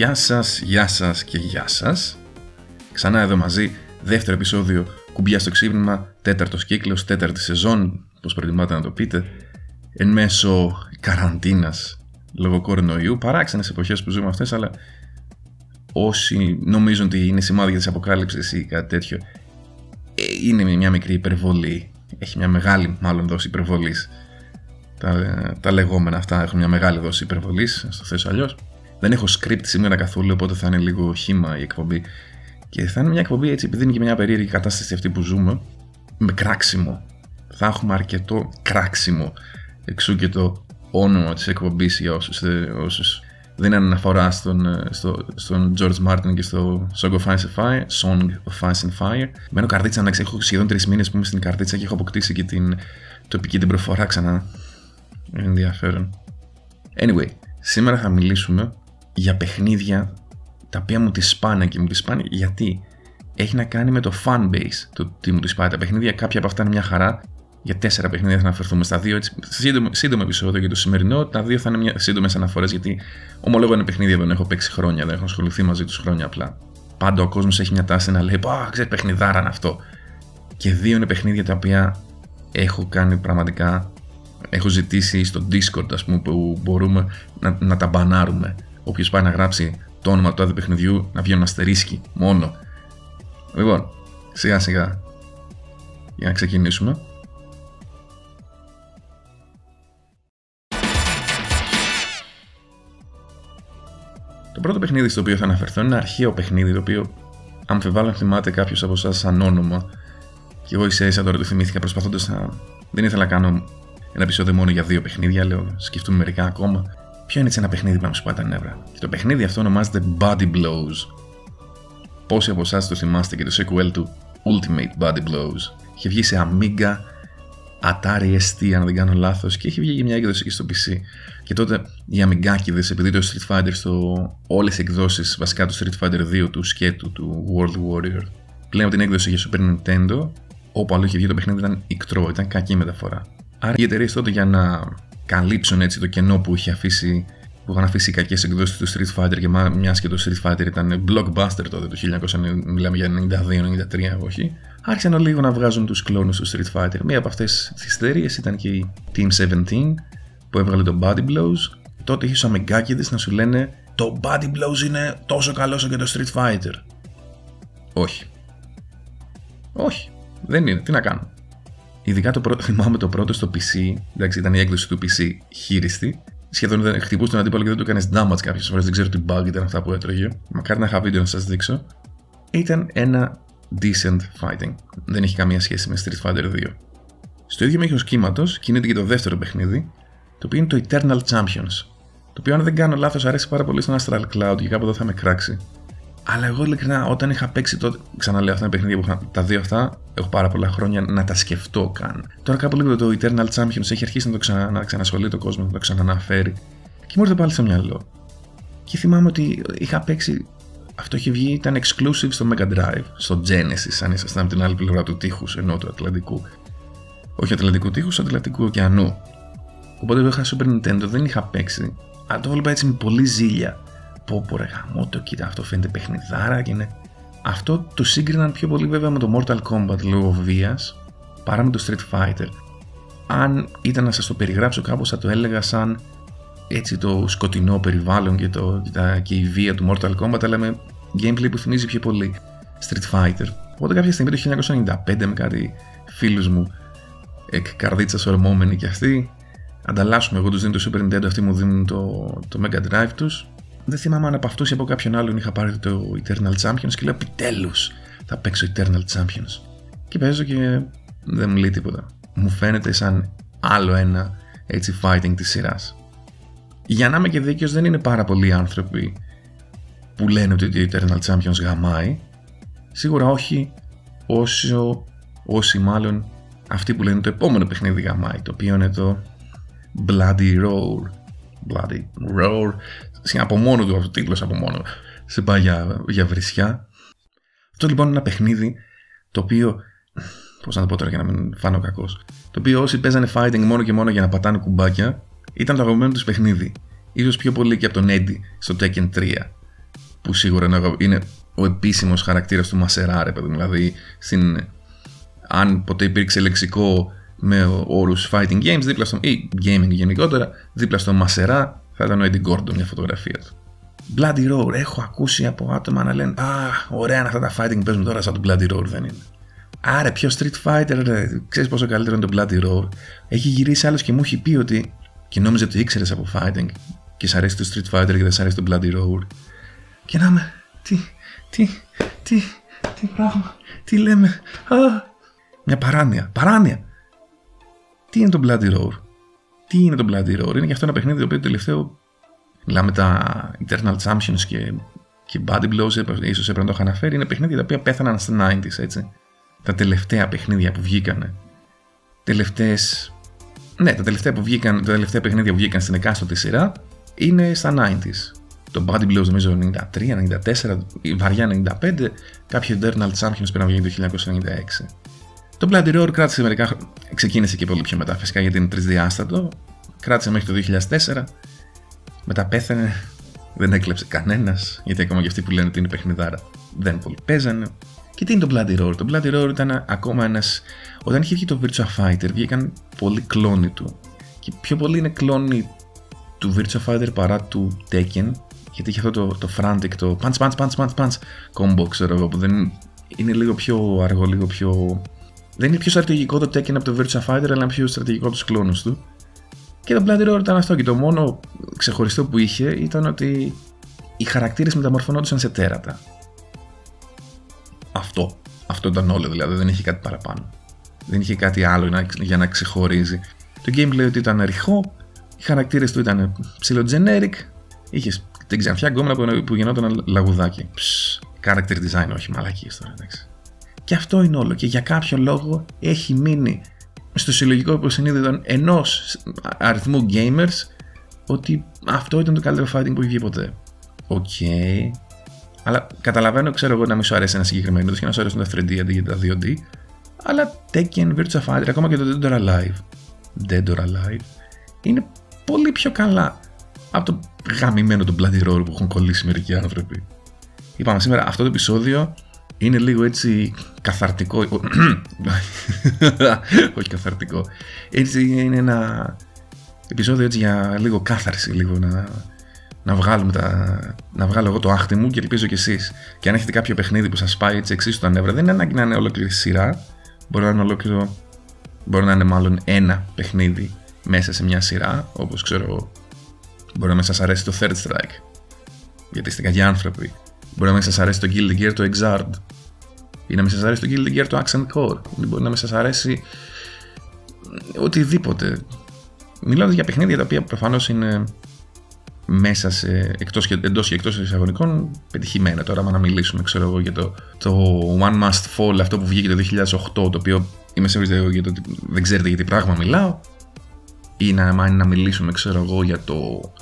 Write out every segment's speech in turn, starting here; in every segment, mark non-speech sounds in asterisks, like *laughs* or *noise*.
Γεια σας, γεια σας και γεια σας. Ξανά εδώ μαζί, δεύτερο επεισόδιο κουμπιά στο ξύπνημα, τέταρτος κύκλος, τέταρτη σεζόν, πώς προτιμάτε να το πείτε, εν μέσω καραντίνας λόγω κορονοϊού, παράξενες εποχές που ζούμε αυτές, αλλά όσοι νομίζουν ότι είναι σημάδια της αποκάλυψης ή κάτι τέτοιο, ε, είναι μια μικρή υπερβολή, έχει μια μεγάλη μάλλον δόση υπερβολής. Τα, τα λεγόμενα αυτά έχουν μια μεγάλη δόση υπερβολής, στο θέσω αλλιώς. Δεν έχω script σήμερα καθόλου, οπότε θα είναι λίγο χήμα η εκπομπή. Και θα είναι μια εκπομπή έτσι, επειδή είναι και μια περίεργη κατάσταση αυτή που ζούμε, με κράξιμο. Θα έχουμε αρκετό κράξιμο. Εξού και το όνομα της εκπομπής για όσους όσους δεν είναι αναφορά στον, ε, στο, στον George Martin και στο Song of Ice and Fire. Song of Ice and Fire. Μένω καρτίτσα να έχω σχεδόν τρεις μήνες που είμαι στην καρτίτσα και έχω αποκτήσει και την τοπική την προφορά ξανά. Ενδιαφέρον. Anyway, σήμερα θα μιλήσουμε για παιχνίδια τα οποία μου τη σπάνε και μου τη σπάνε γιατί έχει να κάνει με το fan base του τι μου τη σπάει τα παιχνίδια. Κάποια από αυτά είναι μια χαρά. Για τέσσερα παιχνίδια θα αναφερθούμε στα δύο. Έτσι, σύντομο, σύντομο επεισόδιο για το σημερινό. Τα δύο θα είναι σύντομες αναφορές γιατί ομολόγω είναι παιχνίδια που δεν έχω παίξει χρόνια. Δεν έχω ασχοληθεί μαζί τους χρόνια απλά. Πάντα ο κόσμος έχει μια τάση να λέει: Πά, ξέρεις, παιχνιδάρα είναι αυτό. Και δύο είναι παιχνίδια τα οποία έχω κάνει πραγματικά. Έχω ζητήσει στο Discord, ας πούμε, που μπορούμε να, να τα μπανάρουμε όποιος πάει να γράψει το όνομα του τάδε παιχνιδιού να βγει ένα αστερίσκι μόνο. Λοιπόν, σιγά σιγά για να ξεκινήσουμε. Το πρώτο παιχνίδι στο οποίο θα αναφερθώ είναι ένα αρχαίο παιχνίδι το οποίο αμφιβάλλω θυμάται κάποιος από εσάς σαν όνομα και εγώ ίσα ίσα τώρα το θυμήθηκα προσπαθώντας να. Δεν ήθελα να κάνω ένα επεισόδιο μόνο για δύο παιχνίδια, λέω σκεφτούμε μερικά ακόμα. Ποιο είναι έτσι ένα παιχνίδι που να σου πάει τα νεύρα; Και το παιχνίδι αυτό ονομάζεται Body Blows. Πόσοι από εσάς το θυμάστε και το sequel του Ultimate Body Blows; Είχε βγει σε Amiga, Atari ST αν δεν κάνω λάθος και έχει βγει και μια έκδοση και στο PC. Και τότε οι Αμιγκάκηδε, επειδή το Street Fighter στο όλες οι εκδόσεις, βασικά το Street Fighter 2 του σκέτου του World Warrior, πλέον την έκδοση για Super Nintendo, όπου αλλού είχε βγει το παιχνίδι ήταν ικτρό, ήταν κακή μεταφορά. Άρα οι εταιρείες τότε για να καλύψουν έτσι το κενό που είχε αφήσει που είχαν αφήσει οι κακές εκδόσεις του Street Fighter και μιας και το Street Fighter ήταν blockbuster τότε το 1900, μιλάμε για 92-93, όχι. Άρχισαν λίγο να βγάζουν τους κλόνους του Street Fighter. Μία από αυτές τις εταιρείε ήταν και η Team 17 που έβγαλε το Body Blows. Τότε είχε του αμεγκάκιδε να σου λένε Το Body Blows είναι τόσο καλό όσο και το Street Fighter. Όχι. Όχι. Δεν είναι. Τι να κάνω. Ειδικά το πρώτο, *laughs* θυμάμαι το πρώτο στο PC, εντάξει ήταν η έκδοση του PC χείριστη, σχεδόν δεν χτυπούσε τον αντίπαλο και δεν του έκανες damage κάποιες φορές, δεν ξέρω τι bug ήταν αυτά που έτρωγε. Μακάρι να είχα βίντεο να σας δείξω. Ήταν ένα decent fighting. Δεν έχει καμία σχέση με Street Fighter 2. Στο ίδιο μέγεθος κύματος κινείται και το δεύτερο παιχνίδι, το οποίο είναι το Eternal Champions. Το οποίο, αν δεν κάνω λάθος, αρέσει πάρα πολύ στον Astral Cloud και κάπου εδώ θα με κράξει. Αλλά εγώ ειλικρινά όταν είχα παίξει τότε. Ξαναλέω αυτά είναι παιχνίδια που είχα, τα δύο αυτά έχω πάρα πολλά χρόνια να τα σκεφτώ καν. Τώρα κάπου λίγο το Eternal Champions έχει αρχίσει να το ξανα, να ξανασχολεί το κόσμο, να το ξαναναφέρει. Και μου έρθει πάλι στο μυαλό. Και θυμάμαι ότι είχα παίξει. Αυτό είχε βγει, ήταν exclusive στο Mega Drive, στο Genesis, αν ήσασταν από την άλλη πλευρά του τείχους, ενώ του Ατλαντικού. Όχι Ατλαντικού τείχους, Ατλαντικού ωκεανού. Οπότε εγώ είχα Super Nintendo, δεν είχα παίξει. Αλλά το βλέπα έτσι με πολύ ζήλια πω πω ρε το κοίτα αυτό φαίνεται παιχνιδάρα και είναι... Αυτό το σύγκριναν πιο πολύ βέβαια με το Mortal Kombat λόγω βίας παρά με το Street Fighter. Αν ήταν να σας το περιγράψω κάπως θα το έλεγα σαν έτσι το σκοτεινό περιβάλλον και, το, και, τα, και η βία του Mortal Kombat αλλά με gameplay που θυμίζει πιο πολύ Street Fighter. Οπότε κάποια στιγμή το 1995 με κάτι φίλους μου εκ καρδίτσας ορμόμενοι και αυτοί ανταλλάσσουμε εγώ τους δίνω το Super Nintendo αυτοί μου δίνουν το, το Mega Drive τους δεν θυμάμαι αν από αυτούς ή από κάποιον άλλον είχα πάρει το Eternal Champions και λέω επιτέλους θα παίξω Eternal Champions. Και παίζω και δεν μου λέει τίποτα. Μου φαίνεται σαν άλλο ένα έτσι fighting της σειράς. Για να είμαι και δίκαιος, δεν είναι πάρα πολλοί άνθρωποι που λένε ότι το Eternal Champions γαμάει. Σίγουρα όχι όσο, όσοι μάλλον αυτοί που λένε το επόμενο παιχνίδι γαμάει, το οποίο είναι το Bloody Roar. Bloody Roar από μόνο του, ο τίτλο από μόνο σε πάει για, για βρισιά. Αυτό λοιπόν είναι ένα παιχνίδι το οποίο. Πώς να το πω τώρα για να μην φάνω κακός. Το οποίο όσοι παίζανε fighting μόνο και μόνο για να πατάνε κουμπάκια ήταν το αγαπημένο τους παιχνίδι. σω πιο πολύ και από τον Eddie στο Tekken 3. που σίγουρα είναι ο επίσημος χαρακτήρας του Μασερά, ρε παιδί Δηλαδή, στην, αν ποτέ υπήρξε λεξικό με όρους fighting games δίπλα στο, ή gaming γενικότερα, δίπλα στο Μασερά θα ήταν ο Eddie Gordon μια φωτογραφία του. Bloody Roar, έχω ακούσει από άτομα να λένε Α, ωραία είναι αυτά τα fighting που παίζουν τώρα, σαν το Bloody Roar δεν είναι. Άρα, πιο Street Fighter, ρε, ξέρεις πόσο καλύτερο είναι το Bloody Roar. Έχει γυρίσει άλλος και μου έχει πει ότι. και νόμιζε ότι ήξερες από fighting και σ' αρέσει το Street Fighter και δεν σ' αρέσει το Bloody Roar. Και να με. Τι, τι, τι, τι πράγμα, τι λέμε. Α, μια παράνοια, παράνοια. Τι είναι το Bloody Roar; Τι είναι το Bloody Roar; Είναι και αυτό ένα παιχνίδι το οποίο το τελευταίο. Μιλάμε τα Eternal Champions και, και Body Blows, ίσως έπρεπε να το είχα αναφέρει. Είναι παιχνίδια τα οποία πέθαναν στα 90s, έτσι. Τα τελευταία παιχνίδια που βγήκαν. Τελευταίε. Ναι, τα τελευταία, που βγήκαν, τα τελευταία παιχνίδια που βγήκαν στην εκάστοτε σειρά είναι στα 90s. Το Body Blows νομίζω 93, 94, η βαριά 95, κάποιο Eternal Champions πρέπει να βγει το 1996. Το Bloody Roar κράτησε μερικά ξεκίνησε και πολύ πιο μετά φυσικά γιατί είναι τρισδιάστατο. Κράτησε μέχρι το 2004. Μετά πέθανε. Δεν έκλεψε κανένας, γιατί ακόμα και αυτοί που λένε ότι είναι παιχνιδάρα δεν πολύ παίζανε. Και τι είναι το Bloody Roar; Το Bloody Roar ήταν ακόμα ένας. Όταν είχε βγει το Virtua Fighter, βγήκαν πολλοί κλόνοι του. Και πιο πολύ είναι κλόνοι του Virtua Fighter παρά του Tekken. Γιατί είχε αυτό το, το frantic, το punch, punch, punch, punch, punch combo, ξέρω εγώ, που δεν είναι λίγο πιο αργό, λίγο πιο δεν είναι πιο στρατηγικό το Tekken από το Virtua Fighter, αλλά είναι πιο στρατηγικό από τους κλόνους του. Και το Bloody Roar ήταν αυτό. Και το μόνο ξεχωριστό που είχε ήταν ότι οι χαρακτήρες μεταμορφωνόντουσαν σε τέρατα. Αυτό. Αυτό ήταν όλο δηλαδή. Δεν είχε κάτι παραπάνω. Δεν είχε κάτι άλλο για να ξεχωρίζει. Το gameplay ότι ήταν ρηχό, οι χαρακτήρες του ήταν ψηλό generic, είχες την ξανθιά γκόμενα που γινόταν λαγουδάκι. Ψ, character design, όχι μαλακίες τώρα, εντάξει. Και αυτό είναι όλο. Και για κάποιο λόγο έχει μείνει στο συλλογικό υποσυνείδητο ενός αριθμού gamers ότι αυτό ήταν το καλύτερο fighting που είχε βγει ποτέ. OK. Okay. Αλλά καταλαβαίνω, ξέρω εγώ να μην σου αρέσει ένα συγκεκριμένο και να σου αρέσουν τα 3D αντί για τα 2D. Αλλά Tekken, Virtua Fighter, ακόμα και το Dead or Alive. Dead or Alive είναι πολύ πιο καλά από το γαμημένο το Bloody Roar που έχουν κολλήσει μερικοί άνθρωποι. Είπαμε σήμερα αυτό το επεισόδιο είναι λίγο έτσι καθαρτικό. *clears throat* Όχι καθαρτικό. Έτσι είναι ένα επεισόδιο έτσι για λίγο κάθαρση, λίγο να, να, βγάλουμε τα, να βγάλω εγώ το άχτη μου και ελπίζω κι εσείς. Και αν έχετε κάποιο παιχνίδι που σας πάει έτσι εξίσου τα νεύρα, δεν είναι ανάγκη να είναι ολόκληρη σειρά. Μπορεί να είναι ολόκληρο, μπορεί να είναι μάλλον ένα παιχνίδι μέσα σε μια σειρά, όπως ξέρω, μπορεί να μην σας αρέσει το Third Strike, γιατί είστε κακοί άνθρωποι. Μπορεί να μην σας αρέσει το Guild Gear, το Exard, ή να μην σας αρέσει το Guild Gear, το Accent Core, ή μπορεί να μην σας αρέσει οτιδήποτε. Μιλώντα για παιχνίδια τα οποία προφανώς είναι μέσα σε, εκτός και, εντός και εκτός εισαγωνικών πετυχημένα τώρα άμα να μιλήσουμε ξέρω εγώ για το, το One Must Fall αυτό που βγήκε το 2008 το οποίο είμαι σίγουρος για το ότι δεν ξέρετε για τι πράγμα μιλάω ή να, να μιλήσουμε ξέρω εγώ για το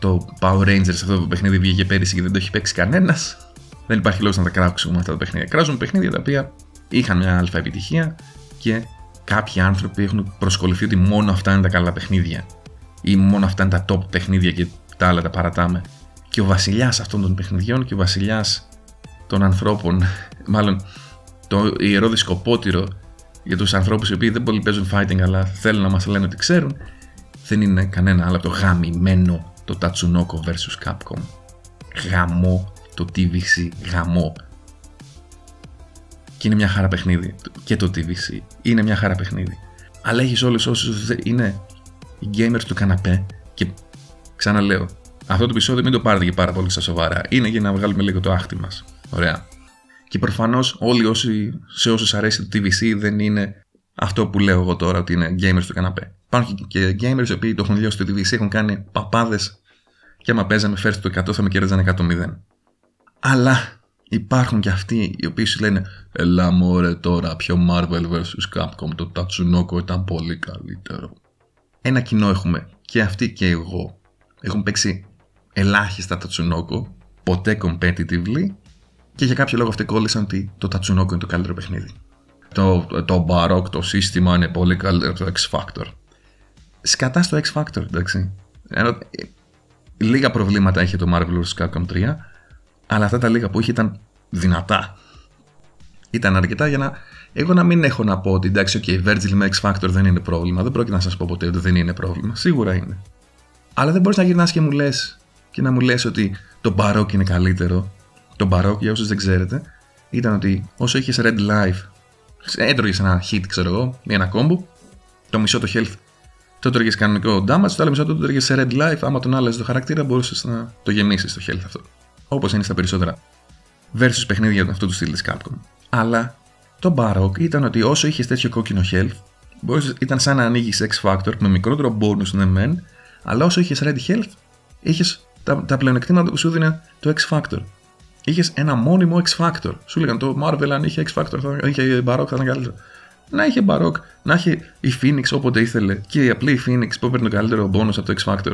το Power Rangers αυτό το παιχνίδι βγήκε πέρυσι και δεν το έχει παίξει κανένας. Δεν υπάρχει λόγος να τα κράξουμε αυτά τα παιχνίδια. Κράζουν παιχνίδια τα οποία είχαν μια αλφα επιτυχία και κάποιοι άνθρωποι έχουν προσκοληθεί ότι μόνο αυτά είναι τα καλά παιχνίδια. Ή μόνο αυτά είναι τα top παιχνίδια και τα άλλα τα παρατάμε. Και ο βασιλιάς αυτών των παιχνιδιών και ο βασιλιάς των ανθρώπων, *laughs* μάλλον το ιερό δισκοπότηρο για τους ανθρώπους οι οποίοι δεν πολύ παίζουν fighting αλλά θέλουν να μας λένε ότι ξέρουν, δεν είναι κανένα άλλο από το γαμημένο το Tatsunoko vs Capcom. Γαμό το TVC, γαμό. Και είναι μια χαρά παιχνίδι. Και το TVC είναι μια χαρά παιχνίδι. Αλλά έχεις όλου όσου είναι οι gamers του καναπέ και ξαναλέω, αυτό το επεισόδιο μην το πάρετε και πάρα πολύ στα σοβαρά. Είναι για να βγάλουμε λίγο το άχτη μας. Ωραία. Και προφανώς όλοι όσοι, σε όσους αρέσει το TVC δεν είναι αυτό που λέω εγώ τώρα ότι είναι gamers του καναπέ. Υπάρχουν και gamers οι οποίοι το έχουν λιώσει το TVC, έχουν κάνει παπάδες και άμα παίζαμε φέρει το 100 θα με κέρδιζαν 100 Αλλά υπάρχουν και αυτοί οι οποίοι σου λένε Ελά μωρέ τώρα πιο Marvel vs Capcom το Tatsunoko ήταν πολύ καλύτερο. Ένα κοινό έχουμε και αυτοί και εγώ. Έχουν παίξει ελάχιστα Tatsunoko, ποτέ competitively και για κάποιο λόγο αυτοί κόλλησαν ότι το Tatsunoko είναι το καλύτερο παιχνίδι. Το, το Baroque, το σύστημα είναι πολύ καλύτερο από το X Factor. Σκατά στο X Factor, εντάξει. Λίγα προβλήματα έχει το Marvel vs. Capcom 3, Αλλά αυτά τα λίγα που είχε ήταν δυνατά. Ήταν αρκετά για να. Εγώ να μην έχω να πω ότι εντάξει, OK, Virgil με X Factor δεν είναι πρόβλημα. Δεν πρόκειται να σας πω ποτέ ότι δεν είναι πρόβλημα. Σίγουρα είναι. Αλλά δεν μπορείς να γυρνάς και μου λες και να μου λες ότι το Baroque είναι καλύτερο. Το Baroque, για όσους δεν ξέρετε, ήταν ότι όσο είχες Red Life, έτρωγες ένα hit, ξέρω εγώ, ή ένα κόμπο, το μισό το health το έτρωγες κανονικό damage, το άλλο μισό το έτρωγες σε red life. Άμα τον άλλαζες το χαρακτήρα, μπορούσες να το γεμίσεις το health αυτό. Όπως είναι στα περισσότερα versus παιχνίδια αυτού του στυλ της Capcom. Αλλά το Baroque ήταν ότι όσο είχες τέτοιο κόκκινο health, μπορούσες, ήταν σαν να ανοίγεις X Factor με μικρότερο bonus ναι μεν, αλλά όσο είχες red health, είχες τα, τα πλεονεκτήματα που σου δίνει το X Factor. Είχες ένα μόνιμο X Factor. Σου λέγανε το Marvel αν είχε X Factor, θα είχε Baroque, θα ήταν καλύτερο. Να είχε Baroque, να είχε η Phoenix όποτε ήθελε και η απλή Phoenix που έπαιρνε το καλύτερο bonus από το X Factor.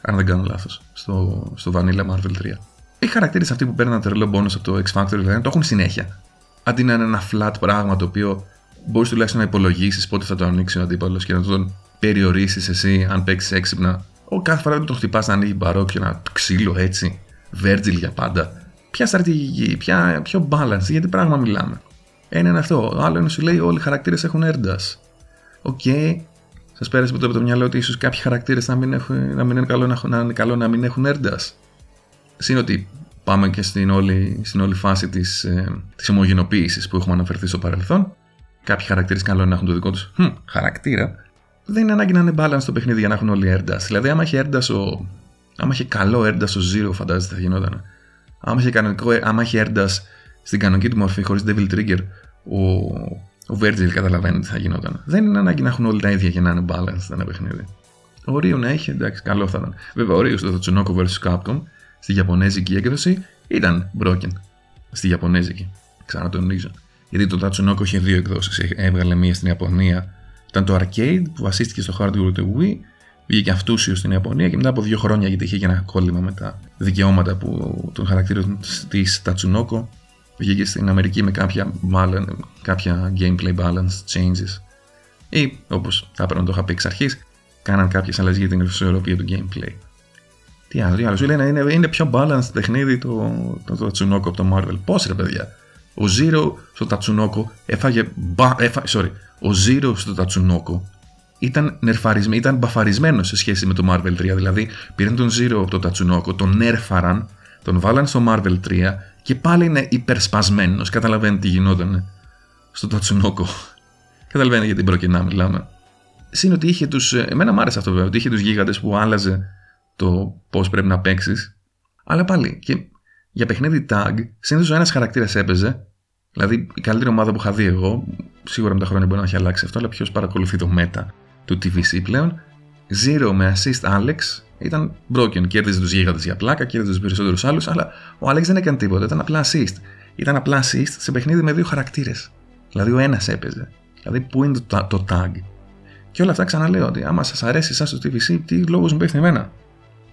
Αν δεν κάνω λάθος, στο, στο Vanilla Marvel 3. Οι χαρακτήρες αυτοί που παίρνουν τρελό bonus από το X Factor δηλαδή το έχουν συνέχεια. Αντί να είναι ένα flat πράγμα το οποίο μπορείς τουλάχιστον να υπολογίσεις πότε θα το ανοίξει ο αντίπαλος και να τον περιορίσεις εσύ αν παίξεις έξυπνα. Ο κάθε φορά που τον χτυπάς να ανοίγει μπαρό και να ξύλο έτσι. Virgil για πάντα. Ποια στρατηγική, ποια, ποιο balance, γιατί πράγμα μιλάμε. Ένα είναι αυτό. Το άλλο είναι σου λέει όλοι οι χαρακτήρες έχουν air dash. OK, okay. σας πέρασε ποτέ από το μυαλό ότι ίσως κάποιοι χαρακτήρες να, μην να μην είναι καλό να, να, είναι καλό να μην έχουν air dash. Συν ότι πάμε και στην όλη, στην όλη φάση της ε, της ομογενοποίησης που έχουμε αναφερθεί στο παρελθόν. Κάποιοι χαρακτήρες καλό να έχουν το δικό τους χαρακτήρα. Δεν είναι ανάγκη να είναι balance στο παιχνίδι για να έχουν όλοι έρντα. Δηλαδή, άμα είχε έρντα ο. Άμα είχε καλό έρντα ο Zero, φαντάζεστε θα γινόταν. Άμα είχε, κανονικό, άμα είχε έρντα στην κανονική του μορφή χωρίς Devil Trigger, ο, ο Virgil καταλαβαίνει τι θα γινόταν. Δεν είναι ανάγκη να έχουν όλοι τα ίδια για να είναι balance ένα παιχνίδι. Ο Ρίο να έχει, εντάξει, καλό θα ήταν. Βέβαια, ο Ρίο στο Tsunoko vs Capcom στη Ιαπωνέζικη έκδοση ήταν broken. Στη Ιαπωνέζικη. Ξανατονίζω. Γιατί το Tatsunoko είχε δύο εκδόσεις. Έβγαλε μία στην Ιαπωνία. Ήταν το arcade που βασίστηκε στο hardware του Wii. Βγήκε αυτούσιο στην Ιαπωνία και μετά από δύο χρόνια γιατί είχε ένα κόλλημα με τα δικαιώματα που, των χαρακτήρων της Tatsunoko βγήκε στην Αμερική με κάποια, μάλλον, κάποια gameplay balance changes ή όπως θα έπρεπε να το είχα πει εξ αρχής κάναν κάποιες αλλαγές για την ισορροπία του gameplay. Τι άλλο, τι άλλο, σου λένε είναι, είναι πιο balanced παιχνίδι το, το, το Tatsunoko από το Marvel. Πώς ρε παιδιά, ο Zero στο Tatsunoko έφαγε, έφα, sorry, ο Zero στο Tatsunoko ήταν, νερφαρισμένο, ήταν μπαφαρισμένο σε σχέση με το Marvel 3. Δηλαδή πήραν τον Zero από το Tatsunoko, τον νέρφαραν, τον βάλαν στο Marvel 3 και πάλι είναι υπερσπασμένος. Καταλαβαίνετε τι γινόταν στο Τατσουνόκο. *laughs* Καταλαβαίνετε για την προκεινά μιλάμε. Συν ότι είχε τους... Εμένα μου άρεσε αυτό βέβαια, ότι είχε τους γίγαντες που άλλαζε το πώς πρέπει να παίξεις. Αλλά πάλι, και για παιχνίδι tag, συνήθως ο ένας χαρακτήρας έπαιζε. Δηλαδή, η καλύτερη ομάδα που είχα δει εγώ, σίγουρα με τα χρόνια μπορεί να έχει αλλάξει αυτό, αλλά ποιος παρακολουθεί το meta του TVC πλέον. Zero με assist Alex ήταν broken. Κέρδιζε τους γίγαντες για πλάκα, κέρδιζε τους περισσότερους άλλους, αλλά ο Alex δεν έκανε τίποτα. Ήταν απλά assist. Ήταν απλά assist σε παιχνίδι με δύο χαρακτήρες. Δηλαδή ο ένας έπαιζε. Δηλαδή πού είναι το, το tag. Και όλα αυτά ξαναλέω ότι άμα σας αρέσει εσάς το TVC, τι λόγος μου πέφτει εμένα;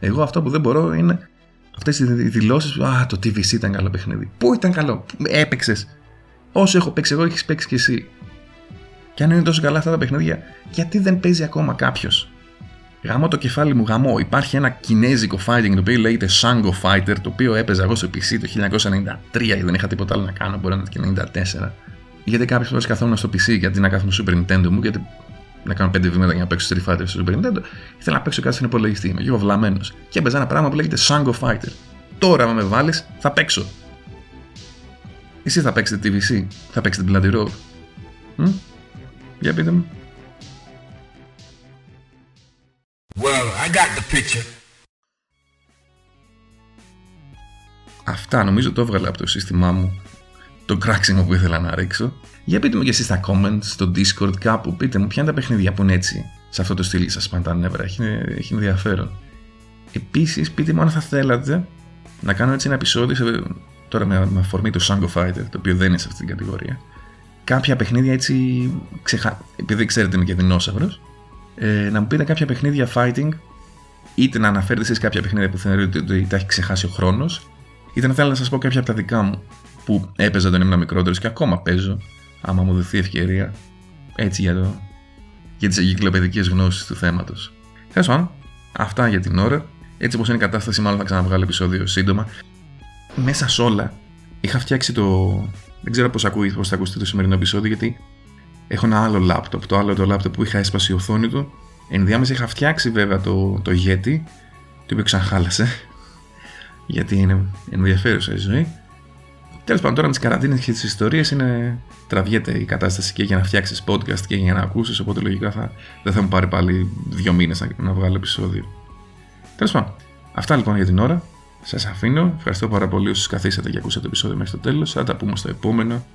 Εγώ αυτό που δεν μπορώ είναι αυτές οι δηλώσεις που Α, το TVC ήταν καλό παιχνίδι. Πού ήταν καλό, έπαιξες. Όσο έχω παίξει εγώ, έχεις παίξει κι εσύ. Και αν είναι τόσο καλά αυτά τα παιχνίδια, γιατί δεν παίζει ακόμα κάποιος; Γαμώ το κεφάλι μου, γαμώ. Υπάρχει ένα κινέζικο fighting το οποίο λέγεται Shango Fighter, το οποίο έπαιζα εγώ στο PC το 1993 γιατί δεν είχα τίποτα άλλο να κάνω, μπορεί να είναι και 94. Γιατί κάποιε φορέ καθόμουν στο PC γιατί να κάθομαι στο Super Nintendo μου, γιατί να κάνω 5 βήματα για να παίξω Street Fighter στο Super Nintendo, ήθελα να παίξω κάτι στον υπολογιστή. Είμαι λίγο βλαμμένος. Και έπαιζα ένα πράγμα που λέγεται Shango Fighter. Τώρα, αν με βάλεις, θα παίξω. Εσύ θα παίξετε TVC, θα παίξετε Bloody Road. Hm? Για πείτε μου. Well, I got the picture. Αυτά νομίζω το έβγαλα από το σύστημά μου το κράξιμο που ήθελα να ρίξω. Για πείτε μου και εσείς στα comments, στο discord κάπου, πείτε μου ποια είναι τα παιχνίδια που είναι έτσι σε αυτό το στυλ σας πάνε τα νεύρα, έχει, έχει ενδιαφέρον. Επίσης πείτε μου αν θα θέλατε να κάνω έτσι ένα επεισόδιο, σε, τώρα με, με αφορμή το Shango Fighter, το οποίο δεν είναι σε αυτή την κατηγορία, κάποια παιχνίδια έτσι, ξεχα... επειδή ξέρετε είμαι και δεινόσαυρος, ε, να μου πείτε κάποια παιχνίδια fighting, είτε να αναφέρετε εσείς κάποια παιχνίδια που θεωρείτε ότι τα έχει ξεχάσει ο χρόνος, είτε να θέλω να σας πω κάποια από τα δικά μου που έπαιζα όταν ήμουν μικρότερος και ακόμα παίζω, άμα μου δοθεί ευκαιρία, έτσι για, το, για τις εγκυκλοπαιδικές γνώσεις του θέματος. Τέλος πάντων, αυτά για την ώρα. Έτσι όπως είναι η κατάσταση, μάλλον θα ξαναβγάλω επεισόδιο σύντομα. μέσα σε όλα είχα φτιάξει το. Δεν ξέρω πώς ακούει, πώς θα ακούσετε το σημερινό επεισόδιο, γιατί έχω ένα άλλο λάπτοπ. Το άλλο το λάπτοπ που είχα έσπασε η οθόνη του. Ενδιάμεσα είχα φτιάξει βέβαια το, το Yeti, το οποίο ξαναχάλασε. *laughs* γιατί είναι ενδιαφέρουσα η ζωή. Τέλος πάντων, τώρα με τις καραντίνες και τις ιστορίες είναι. Τραβιέται η κατάσταση και για να φτιάξεις podcast και για να ακούσεις. Οπότε λογικά θα, δεν θα μου πάρει πάλι δύο μήνες να, να βγάλω επεισόδιο. Τέλος πάντων, αυτά λοιπόν για την ώρα. Σας αφήνω. Ευχαριστώ πάρα πολύ όσους καθίσατε και ακούσατε το επεισόδιο μέχρι το τέλος. Θα τα πούμε στο επόμενο.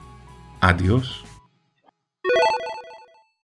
Adios.